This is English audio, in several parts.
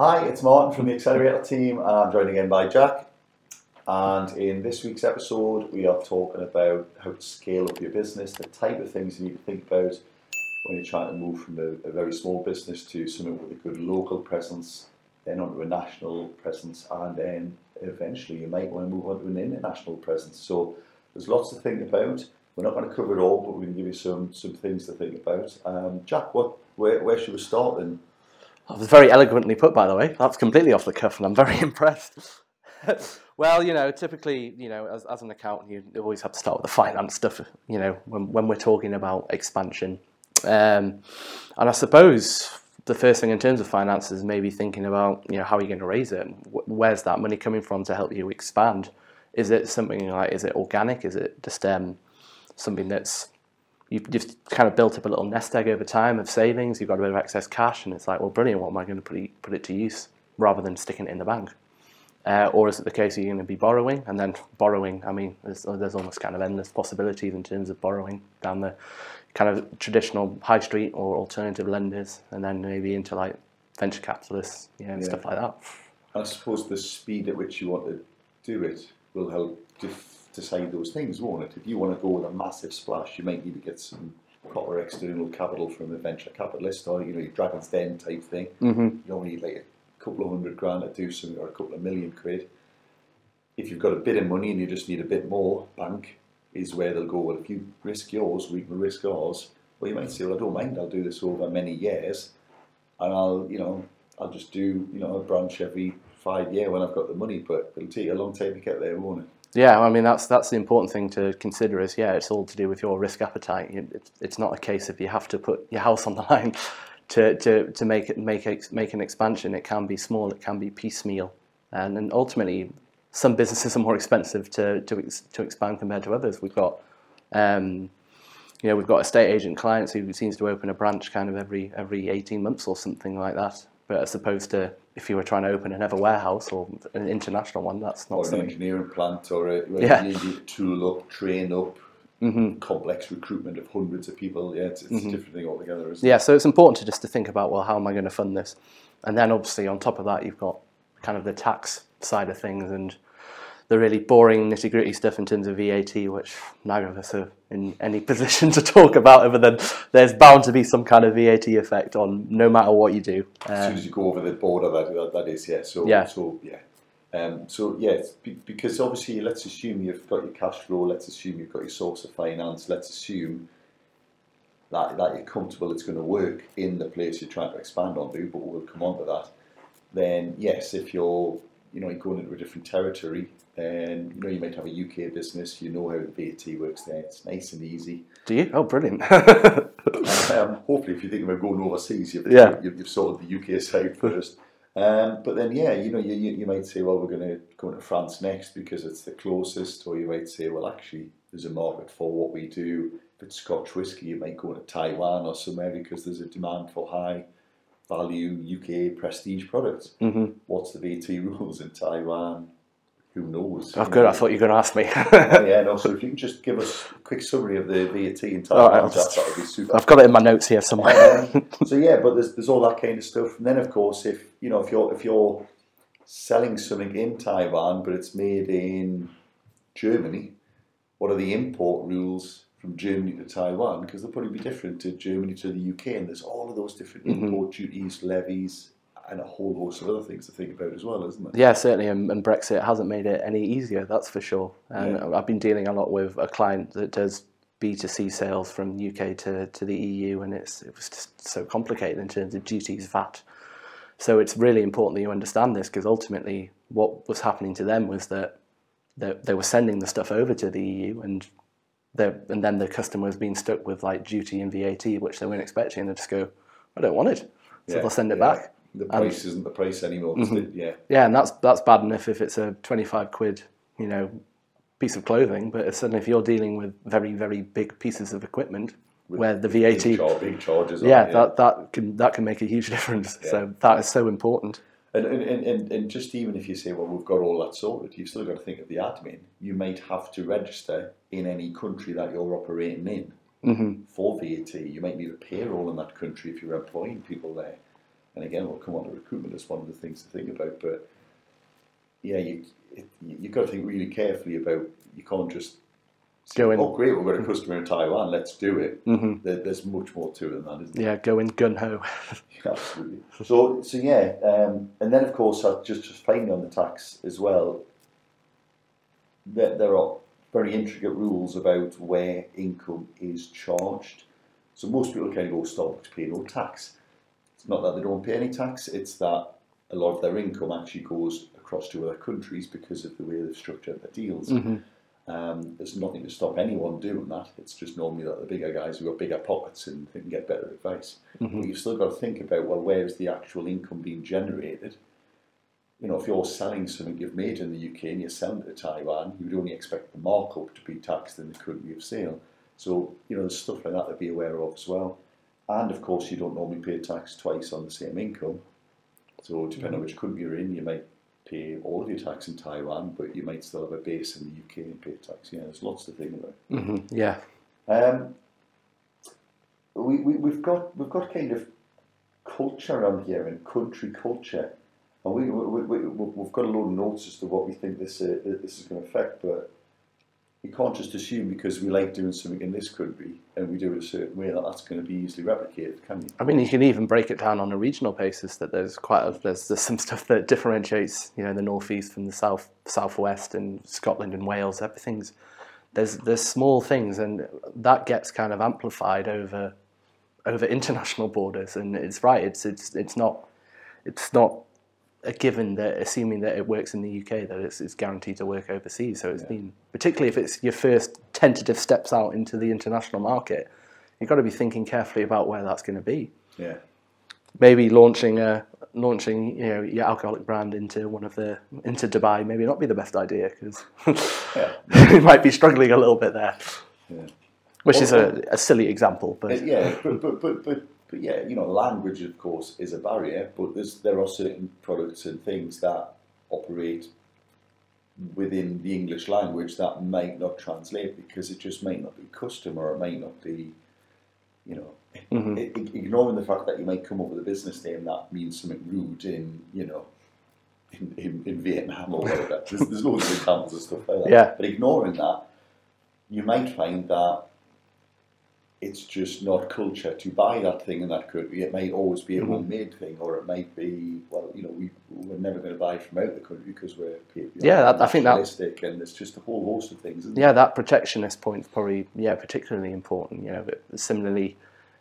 Hi, it's Martin from the Accelerator team, and I'm joined again by Jack. And in this week's episode, we are talking about how to scale up your business, the type of things you need to think about when you're trying to move from a, a very small business to something with a good local presence, then onto a national presence, and then eventually you might want to move on to an international presence. So there's lots to think about. We're not going to cover it all, but we're going to give you some some things to think about. Um, Jack, what where, where should we start then? That was very eloquently put, by the way. That's completely off the cuff, and I'm very impressed. well, you know, typically, you know, as, as an accountant, you always have to start with the finance stuff, you know, when, when we're talking about expansion. Um, and I suppose the first thing in terms of finances is maybe thinking about, you know, how are you going to raise it? Where's that money coming from to help you expand? Is it something like, is it organic? Is it just um, something that's you've, you've kind of built up a little nest egg over time of savings. You've got a bit of excess cash, and it's like, well, brilliant. What am I going to put it, put it to use rather than sticking it in the bank? Uh, or is it the case you're going to be borrowing and then borrowing? I mean, there's, there's almost kind of endless possibilities in terms of borrowing down the kind of traditional high street or alternative lenders, and then maybe into like venture capitalists, you know, yeah. stuff like that. I suppose the speed at which you want to do it will help def- decide those things, won't it? If you want to go with a massive splash, you might need to get some proper external capital from a venture capitalist or you know your Dragon's Den type thing. Mm-hmm. You only need like a couple of hundred grand to do something or a couple of million quid. If you've got a bit of money and you just need a bit more, bank is where they'll go. Well, if you risk yours, we can risk ours. Well, you might say, well, I don't mind. I'll do this over many years, and I'll, you know, I'll just do, you know, a branch every five year when I've got the money. But it'll take a long time to get there, won't it? Yeah, I mean that's that's the important thing to consider. Is yeah, it's all to do with your risk appetite. It's, not a case of you have to put your house on the line to, to, to make it make a, make an expansion. It can be small, it can be piecemeal, and then ultimately some businesses are more expensive to to, to expand compared to others. We've got um, you know we've got estate agent clients who seems to open a branch kind of every every eighteen months or something like that. But as opposed to if you were trying to open another warehouse or an international one, that's not or an engineering plant or a, yeah. you need to tool up, train up, mm-hmm. complex recruitment of hundreds of people. Yeah, it's, it's mm-hmm. a different thing altogether. yeah, it? so it's important to just to think about well, how am I going to fund this? And then obviously on top of that, you've got kind of the tax side of things and the really boring nitty gritty stuff in terms of VAT, which neither of us are in any position to talk about, other than there's bound to be some kind of VAT effect on no matter what you do. Um, as soon as you go over the border, that, that, that is, yeah. So, yeah. So, yeah. Um, so yeah, because obviously, let's assume you've got your cash flow. Let's assume you've got your source of finance. Let's assume that that you're comfortable it's going to work in the place you're trying to expand onto. But we'll come on to that. Then yes, if you're you know you're going into a different territory, and you know you might have a UK business. You know how the VAT works there. It's nice and easy. Do you? Oh, brilliant! um, hopefully, if you think about going overseas, you've, yeah. you've, you've sorted the UK side first. Um, but then, yeah, you know, you, you, you might say, well, we're going to go into France next because it's the closest, or you might say, well, actually, there's a market for what we do. If it's Scotch whisky, you might go to Taiwan or somewhere because there's a demand for high value UK prestige products. Mm-hmm. What's the VAT rules in Taiwan? who knows? Oh, good. I thought you were going to ask me. yeah, no. So if you can just give us a quick summary of the VAT in Taiwan, that, that would be super. I've got it in my notes here somewhere. um, so yeah, but there's there's all that kind of stuff, and then of course, if you know, if you're if you're selling something in Taiwan, but it's made in Germany, what are the import rules from Germany to Taiwan? Because they'll probably be different to Germany to the UK, and there's all of those different mm-hmm. import duties, levies, and a whole host of other things to think about as well, isn't it? Yeah, certainly, and, and Brexit hasn't made it any easier, that's for sure. And yeah. I've been dealing a lot with a client that does B2C sales from the UK to, to the EU, and it's it was just so complicated in terms of duties, VAT. So it's really important that you understand this because ultimately, what was happening to them was that they, they were sending the stuff over to the EU, and and then the customer was being stuck with like duty and VAT, which they weren't expecting, and they just go, "I don't want it," so yeah, they'll send it yeah. back the price and, isn't the price anymore. Mm-hmm. Yeah, yeah, and that's that's bad enough if it's a twenty-five quid, you know, piece of clothing. But suddenly, if you're dealing with very very big pieces of equipment, with where the VAT, big, char- big charges, yeah, on, yeah, that that can that can make a huge difference. So that is so important. And, and, and, and just even if you say, well, we've got all that sorted, you've still got to think of the admin. You might have to register in any country that you're operating in mm-hmm. for VAT. You might need a payroll in that country if you're employing people there and again, we'll come on to recruitment as one of the things to think about. But yeah, you it, you've got to think really carefully about. You can't just Go in. Oh, great! We've got a customer in Taiwan. Let's do it. hmm There, there's much more to it than that, isn't there? Yeah, go in gun ho. Absolutely. So, so yeah, um, and then of course, just just finally on the tax as well. There, there are very intricate rules about where income is charged. So most people kind of go Starbucks pay no tax. It's not that they don't pay any tax; it's that a lot of their income actually goes across to other countries because of the way they've structured their deals. hmm Um, there's nothing to stop anyone doing that. It's just normally that the bigger guys who got bigger pockets and can get better advice. Mhm. But you've still got to think about well, where is the actual income being generated? You know, if you're selling something you've made in the UK and you're selling it to Taiwan, you would only expect the markup to be taxed in the country of sale. So, you know, there's stuff like that to be aware of as well. And of course, you don't normally pay tax twice on the same income. So, depending on which country you're in, you might pay all of your tax in Taiwan, but you might still have a base in the UK and pay tax. Yeah, there's lots to think about. hmm Yeah. Um, we, we, we've got we've got kind of culture around here and country culture, and we, we, we, we've got a lot of notes as to what we think this uh, this is going to affect. But you can't just assume because we like doing something in this country and we do it a certain way that that's going to be easily replicated, can you? I mean, you can even break it down on a regional basis. That there's quite a, there's, there's some stuff that differentiates, you know, the northeast from the south, southwest, and Scotland and Wales. Everything's there's there's small things, and that gets kind of amplified over over international borders. And it's right. It's it's it's not it's not a given that assuming that it works in the UK that it's, it's guaranteed to work overseas. So it's Yeah. been particularly if it's your first tentative steps out into the international market, you've got to be thinking carefully about where that's going to be Yeah. maybe launching a launching you know your alcoholic brand into one of the into Dubai maybe not be the best idea because Yeah. you might be struggling a little bit there, Yeah. which is a, a silly example, Uh, but yeah, but, but, but, but, yeah, you know, language of course is a barrier, but there's, there are certain products and things that operate within the English language that might not translate because it just might not be custom or it might not be, you know, Mhm. i- ignoring the fact that you might come up with a business name that means something rude in, you know, in, in, in Vietnam or whatever. There's, there's loads of examples of stuff like that. Yeah. But ignoring that, you might find that it's just not culture to buy that thing in that country. It may always be a Mhm. homemade thing, or it might be, well, you know, we, we're never going to buy from out the country because we're Yeah, that- I think that- nationalistic and there's just a whole host of things. Yeah, that protectionist point is probably yeah particularly important. You know, but similarly,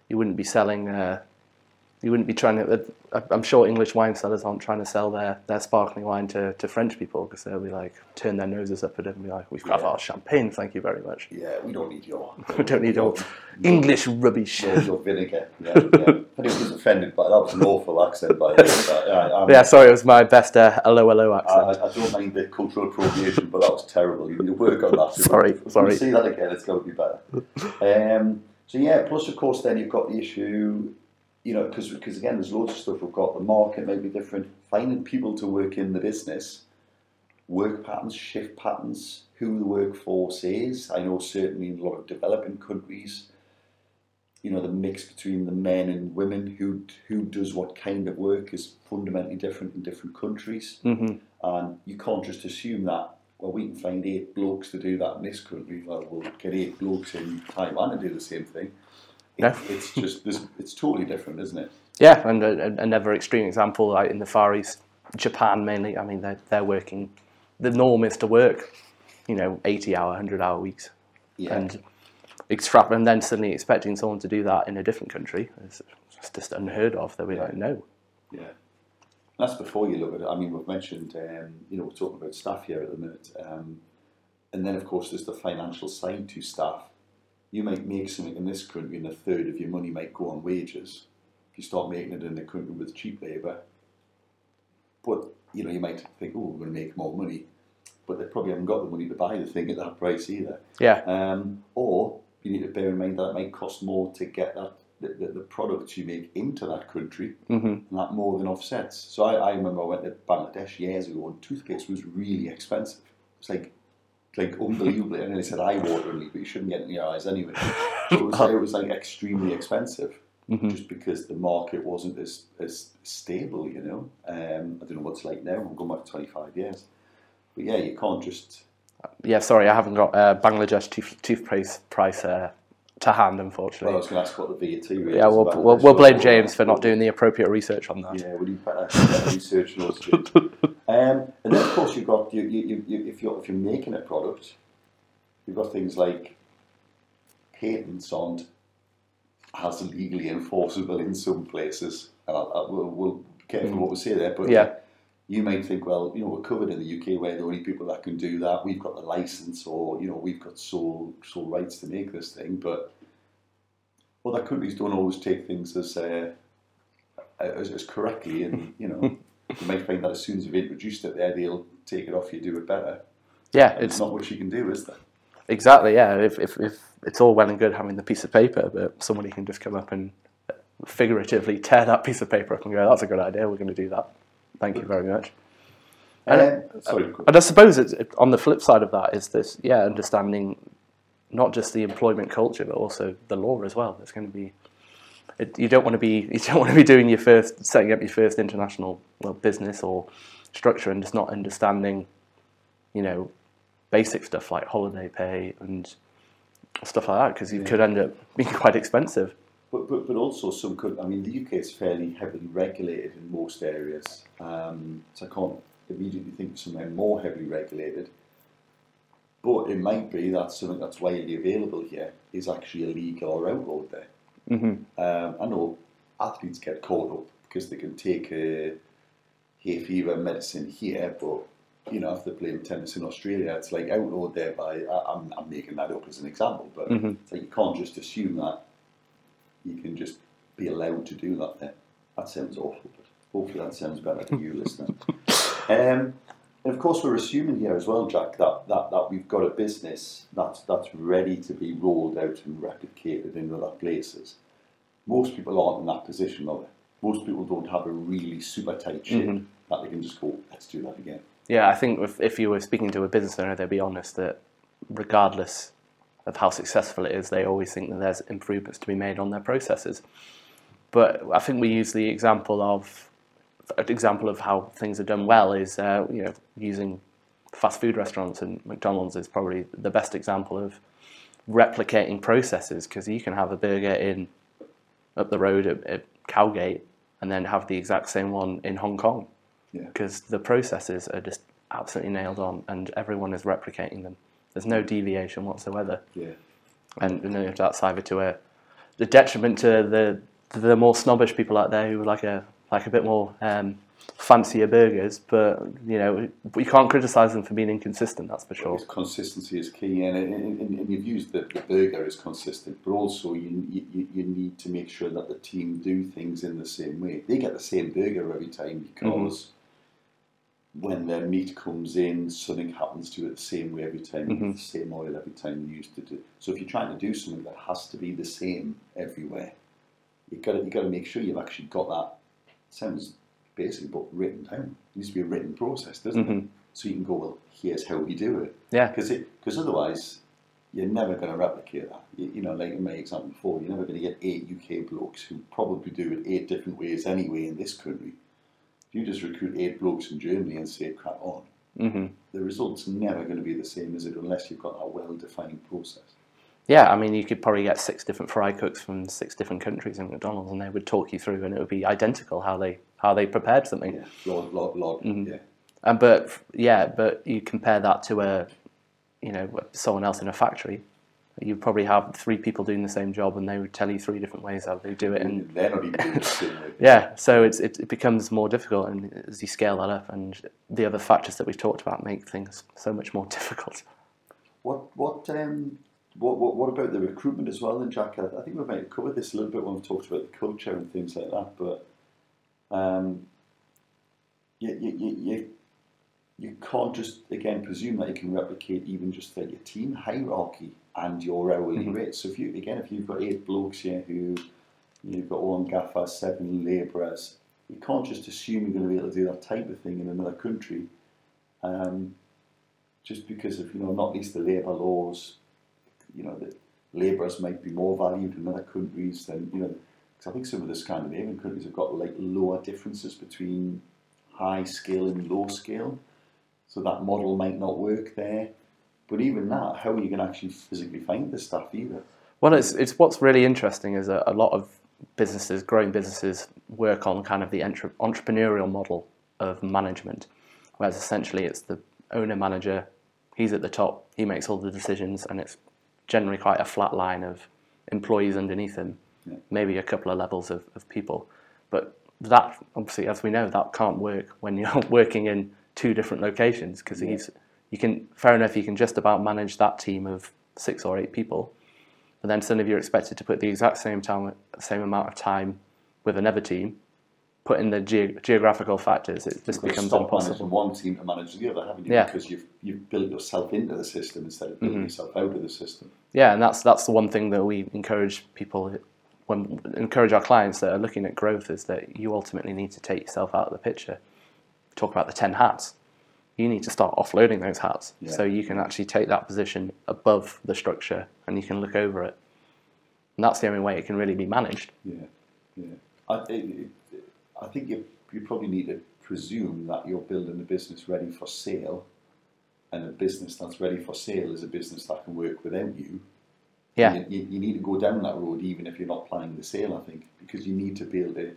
you wouldn't be selling. Uh, you wouldn't be trying to. Uh, I'm sure English wine sellers aren't trying to sell their, their sparkling wine to, to French people because they'll be like turn their noses up at it and be like, "We've got Yeah. our champagne, thank you very much. Yeah, we don't need your. We don't need your English rubbish." your, your vinegar. Yeah, yeah. It was offended by that was an awful accent by the way. But, yeah, Yeah, sorry, it was my best uh, hello hello accent. I I don't mind the cultural appropriation, but that was terrible. You need to work on that. Sorry, If sorry. see that again, it's got to be better. Um, so yeah, plus of course, then you've got the issue, you know, because because again, there's loads of stuff we've got. The market might be different. Finding people to work in the business, work patterns, shift patterns, who the workforce is. I know certainly in a lot of developing countries, you know, the mix between the men and women who who does what kind of work is fundamentally different in different countries. hmm And you can't just assume that, well, we can find eight blokes to do that in this country. Well, we'll get eight blokes in Taiwan to do the same thing. It, No. It's just, this, it's totally different, isn't it? Yeah, and a, a- another extreme example, like in the Far East, Japan mainly. I mean, they're they're working. The norm is to work, you know, eighty hour, hundred hour weeks, Yeah. and and then suddenly expecting someone to do that in a different country is it's just unheard of. They'll be like, no. yeah. That's before you look at it. I mean, we've mentioned, um, you know, we're talking about staff here at the minute. Um, and then, of course, there's the financial side to staff. You might make something in this country and a third of your money might go on wages. If you start making it in a country with cheap labour, but, you know, you might think, oh, we're going to make more money. But they probably haven't got the money to buy the thing at that price either. Yeah, Um, or you need to bear in mind that it might cost more to get that the, the, the products you make into that country, hmm and that more than offsets. So I, I remember I went to Bangladesh years ago, and toothpaste was really expensive. It's like like unbelievably, and they said eye wateringly, but you shouldn't get in your eyes anyway. So it was, it was like extremely expensive. Mhm. just because the market wasn't as as stable. You know, um, I don't know what's like now. I'm going back twenty five years, but yeah, you can't just Yeah, sorry, I haven't got uh, Bangladesh tooth, toothpaste price uh, to hand, Well, I was going to ask what the VAT rate yeah, we'll, we'll, we'll blame James for not doing the appropriate research on that. Yeah, well, you better, better research those Um, and then, of course, you've got you, you, you, if you're if you're making a product, you've got things like patents aren't as legally enforceable in some places. And I, I, we'll, we'll be careful what we say there, but Yeah. You might think, well, you know, we're covered in the UK. We're the only people that can do that. We've got the license, or you know, we've got sole sole rights to make this thing. But other countries don't always take things as uh, as, as correctly, and you know, you might find that as soon as you've introduced it, there they'll take it off you, do it better. Yeah, it's it's not what you can do, is there? exactly, yeah. If, if, if it's all well and good having the piece of paper, but somebody can just come up and figuratively tear that piece of paper up and go, that's a good idea, we're going to do that. Thank you very much. And Um, sorry, And I suppose it's, it, on the flip side of that is this, yeah, understanding not just the employment culture, but also the law as well. It's going to be, it, you don't want to be, you don't want to be doing your first, setting up your first international well, business or structure and just not understanding, you know, basic stuff like holiday pay and stuff like that because you could end up being quite expensive. But, but, but also some could, I mean, the UK is fairly heavily regulated in most areas. Um, so I can't immediately think of somewhere more heavily regulated. But it might be that something that's widely available here is actually illegal or outlawed there. hmm Um, I know athletes get caught up because they can take a hay fever medicine here, but you know, if they're playing tennis in Australia, it's like outlawed there by. I, I'm, I'm making that up as an example, but Mhm. it's like you can't just assume that you can just be allowed to do that there. That sounds awful, but hopefully that sounds better to you, listener. Um, and of course, we're assuming here as well, Jack, that, that, that we've got a business that's, that's ready to be rolled out and replicated in other places. Most people aren't in that position, are they? Most people don't have a really super tight ship Mhm. that they can just go, let's do that again. Yeah, I think if, if you were speaking to a business owner, they'd be honest that regardless of how successful it is, they always think that there's improvements to be made on their processes. But I think we use the example of an example of how things are done well is uh, you know using fast food restaurants and McDonald's is probably the best example of replicating processes because you can have a burger in up the road at, at Cowgate and then have the exact same one in Hong Kong Yeah. because the processes are just absolutely nailed on and everyone is replicating them. There's no deviation whatsoever, Yeah. and you know that's either to a the detriment to the the more snobbish people out there who like a like a bit more um, fancier burgers, but you know you can't criticise them for being inconsistent. That's for sure. Consistency is key, and, and, and, and you've used the, the burger is consistent, but also you, you, you need to make sure that the team do things in the same way. They get the same burger every time because when their meat comes in, something happens to it the same way every time, Mhm. the same oil every time you used to do. So if you're trying to do something that has to be the same everywhere, you got you got to make sure you've actually got that. Sounds basically, but written down. It needs to be a written process, doesn't it? Mhm. So you can go, well, here's how we do it. Yeah, Because because otherwise, you're never going to replicate that. You, you know, like in my example before, you're never going to get eight UK blokes who probably do it eight different ways anyway in this country. If you just recruit eight blokes in Germany and say crack on, hmm the result's never going to be the same, is it? Unless you've got that well-defined process. yeah. I mean, you could probably get six different fry cooks from six different countries in McDonald's, and they would talk you through, and it would be identical how they how they prepared something. Yeah, log, log, log. Mhm. Yeah, And but yeah, but you compare that to a, you know, someone else in a factory. You probably have three people doing the same job, and they would tell you three different ways how they do it. And they're not even doing it the same way. yeah, so it's, it, it becomes more difficult, and as you scale that up, and the other factors that we've talked about make things so much more difficult. What what um what, what what about the recruitment as well? Then Jack, I, I think we might have covered this a little bit when we talked about the culture and things like that. But um, you you you you, you can't just again presume that you can replicate even just like your team hierarchy and your hourly Mhm. rate. So if you again if you've got eight blokes here who you've got one gaffer, seven labourers, you can't just assume you're going to be able to do that type of thing in another country. Um, just because of you know not least the labour laws, you know that labourers might be more valued in other countries than you know. Because I think some of the Scandinavian countries have got like lower differences between high scale and low scale, so that model might not work there. But even that, how are you going to actually physically find the stuff either? Well, it's it's what's really interesting is that a lot of businesses, growing businesses, work on kind of the entre- entrepreneurial model of management, whereas essentially it's the owner manager, he's at the top, he makes all the decisions, and it's generally quite a flat line of employees underneath him, Yeah. maybe a couple of levels of, of people. But that, obviously, as we know, that can't work when you're working in two different locations because Yeah. he's you can fair enough you can just about manage that team of six or eight people but then suddenly you're expected to put the exact same time same amount of time with another team put in the ge- geographical factors it just You've becomes stop impossible one team to manage the other, haven't you? Yeah. Because you've you've built yourself into the system instead of building mm-hmm. yourself out of the system. yeah and that's that's the one thing that we encourage people when encourage our clients that are looking at growth is that you ultimately need to take yourself out of the picture talk about the 10 hats you need to start offloading those hats Yeah. so you can actually take that position above the structure and you can look over it and that's the only way it can really be managed Yeah, yeah. I, it, it, I think you, you probably need to presume that you're building a business ready for sale, and a business that's ready for sale is a business that can work without you. yeah You, you, you need to go down that road even if you're not planning the sale, I think, because you need to be able to,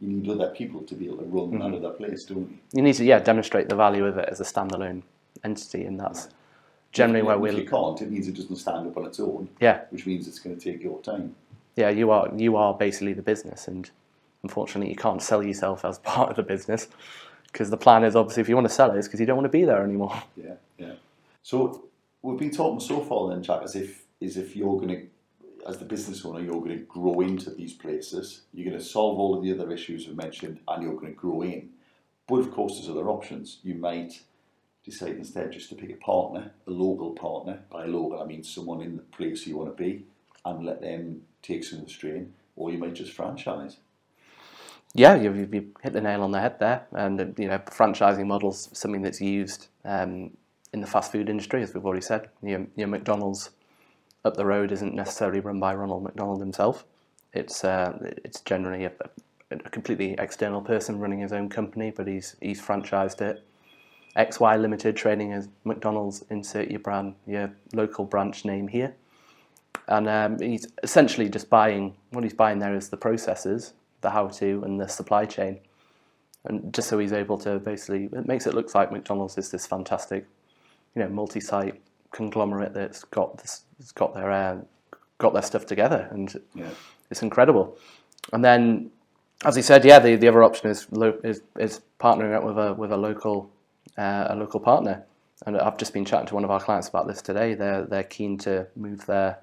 you need other people to be able to run Mm-hmm. that other place, don't you? you need to yeah demonstrate the value of it as a standalone entity and that's generally if, where if we're you can't, it means it doesn't stand up on its own, yeah which means it's going to take your time. yeah, you are you are basically the business, and unfortunately, you can't sell yourself as part of the business because the plan is obviously if you want to sell it, it's because you don't want to be there anymore. Yeah, yeah. So we've been talking so far then, Jack, as if as if you're going to, as the business owner, you're going to grow into these places. You're going to solve all of the other issues we've mentioned, and you're going to grow in. But of course, there's other options. You might decide instead just to pick a partner, a local partner. By local, I mean someone in the place you want to be, and let them take some of the strain. Or you might just franchise. Yeah, you you hit the nail on the head there, and uh, you know, franchising models something that's used um, in the fast food industry, as we've already said. Your, your McDonald's up the road isn't necessarily run by Ronald McDonald himself. It's uh, it's generally a, a completely external person running his own company, but he's he's franchised it. XY Limited trading as McDonald's. Insert your brand, your local branch name here, and um, he's essentially just buying. What he's buying there is the processes, the how-to, and the supply chain, and just so he's able to basically, it makes it look like McDonald's is this fantastic, you know, multi-site conglomerate that's got this, it's got their uh, got their stuff together, and Yeah. it's incredible. And then, as he said, yeah, the, the other option is, lo- is is partnering up with a with a local uh, a local partner. And I've just been chatting to one of our clients about this today. They're they're keen to move their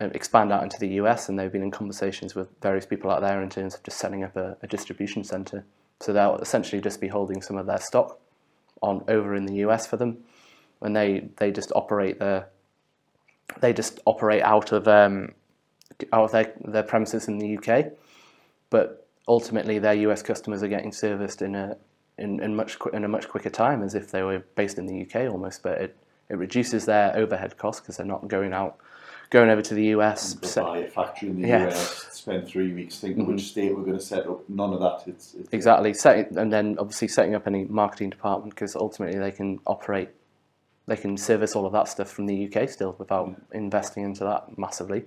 uh, expand out into the US, and they've been in conversations with various people out there in terms of just setting up a, a distribution center. So they'll essentially just be holding some of their stock on over in the US for them, and they they just operate their they just operate out of um, out of their, their premises in the UK, but ultimately their US customers are getting serviced in a in, in much in a much quicker time as if they were based in the UK almost. But it, it reduces their overhead costs because they're not going out going over to the US. Set- buy a factory in the Yeah. US, spend three weeks thinking which state we're going to set up. None of that. It's, it's Exactly, setting, and then obviously setting up any marketing department because ultimately they can operate, they can service all of that stuff from the UK still without mm. investing into that massively.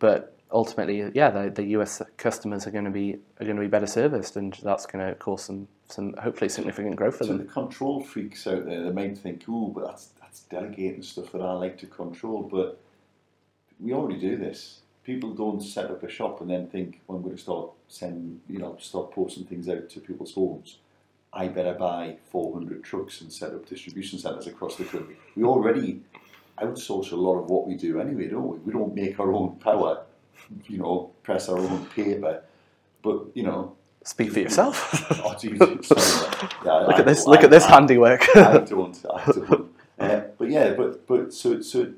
But ultimately, yeah, the, the US customers are going to be are going to be better serviced, and that's going to cause some some hopefully significant growth for So the control freaks out there, they might think, "Oh, but that's that's delegating stuff that I like to control." But we already do this. People don't set up a shop and then think, well, "I'm going to start sending, you know, start posting things out to people's homes." I better buy 400 trucks and set up distribution centres across the country. We already outsource a lot of what we do anyway, don't we? We don't make our own power, you know, press our own paper. But you know, Speak for yourself. oh, geez, sorry. Yeah, look I- at this! I- Look at this handiwork. I don't. I don't. Uh, but yeah, but but so so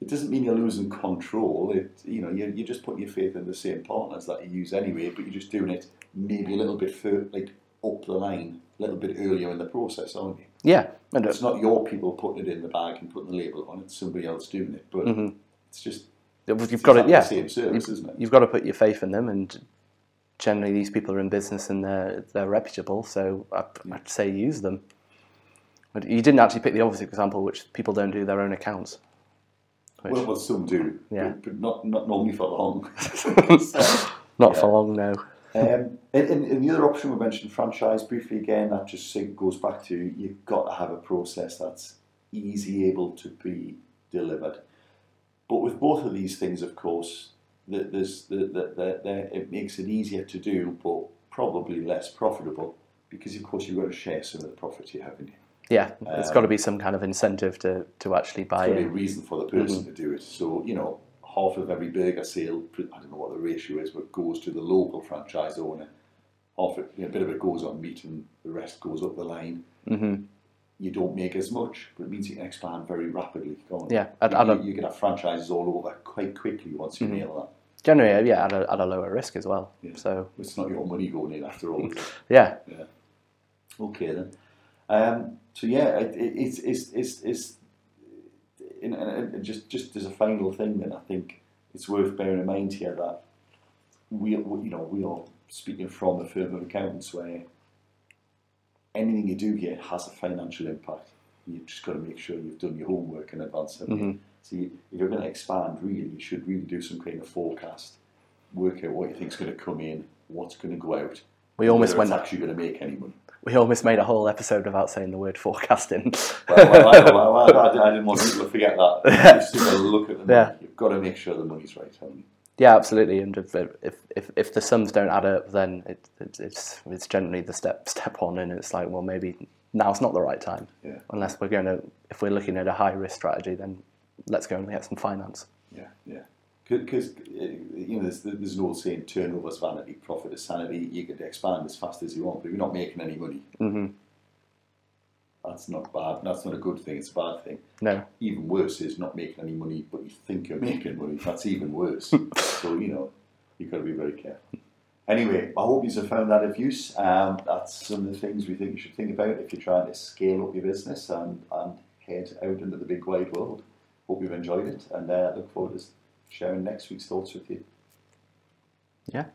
it doesn't mean you're losing control. It you know you're, you're just putting your faith in the same partners that you use anyway, but you're just doing it maybe a little bit further, like up the line, a little bit earlier in the process, aren't you? yeah, and It's not your people putting it in the bag and putting the label on it; it's somebody else doing it. But Mhm. it's just You've got to, exactly yeah. the same service, isn't it? You've got to put your faith in them, and generally these people are in business and they're they're reputable. So I, I'd say use them. But you didn't actually pick the obvious example, which people don't do their own accounts. Which, Well, well, some do, Yeah. but, but not not normally for long. not yeah. for long, no. Um, and, and, the other option we mentioned, franchise, briefly again, that just say- goes back to you've got to have a process that's easy able to be delivered. But with both of these things, of course, the, there's the, the, the, the, it makes it easier to do, but probably less profitable because, of course, you've got to share some of the profit you have in you. Yeah, there's got to be some kind of incentive to, to actually buy There's got to be a reason for the person to do it. So, you know, half of every burger sale, I don't know what the ratio is, but goes to the local franchise owner. Half it, a bit of it goes on meat and the rest goes up the line. hmm You don't make as much, but it means you can expand very rapidly. Can't Yeah, you? I'd- you, I'd- you, you can have franchises all over quite quickly once you nail that. Generally, yeah, at a, at a lower risk as well. Yeah. So It's not your money going in after all. yeah, Yeah. Okay then. Um, so yeah, it, it, it's it's it's it's and, and, and just just as a final thing, then I think it's worth bearing in mind here that we we- you know we are speaking from a firm of accountants where anything you do here has a financial impact. You've just got to make sure you've done your homework in advance. Mhm. So you, if you're going to expand, really, you should really do some kind of forecast, work out what you think's going to come in, what's going to go out. we almost went. actually going to make any money. We almost made a whole episode without saying the word forecasting. well, well, I, well, I, I didn't want people to forget that. You've still got to look at the money. Yeah. You've got to make sure the money's right, haven't you? Yeah, absolutely. And if if, if, if the sums don't add up, then it, it, it's it's generally the step step on, and it's like, well, maybe now's not the right time. Yeah. Unless we're going to, if we're looking at a high risk strategy, then let's go and get some finance. Yeah, yeah. Because you know, there's, there's an old saying: turnover's vanity, profit is sanity. You can expand as fast as you want, but if you're not making any money, hmm that's not bad. That's not a good thing. It's a bad thing. No. Even worse is not making any money, but you think you're making money. That's even worse. so you know, you've got to be very careful. Anyway, I hope you have found that of use. Um, that's some of the things we think you should think about if you're trying to scale up your business and, and head out into the big wide world. Hope you've enjoyed it and uh, look forward to sharing next week's thoughts with you. Yeah.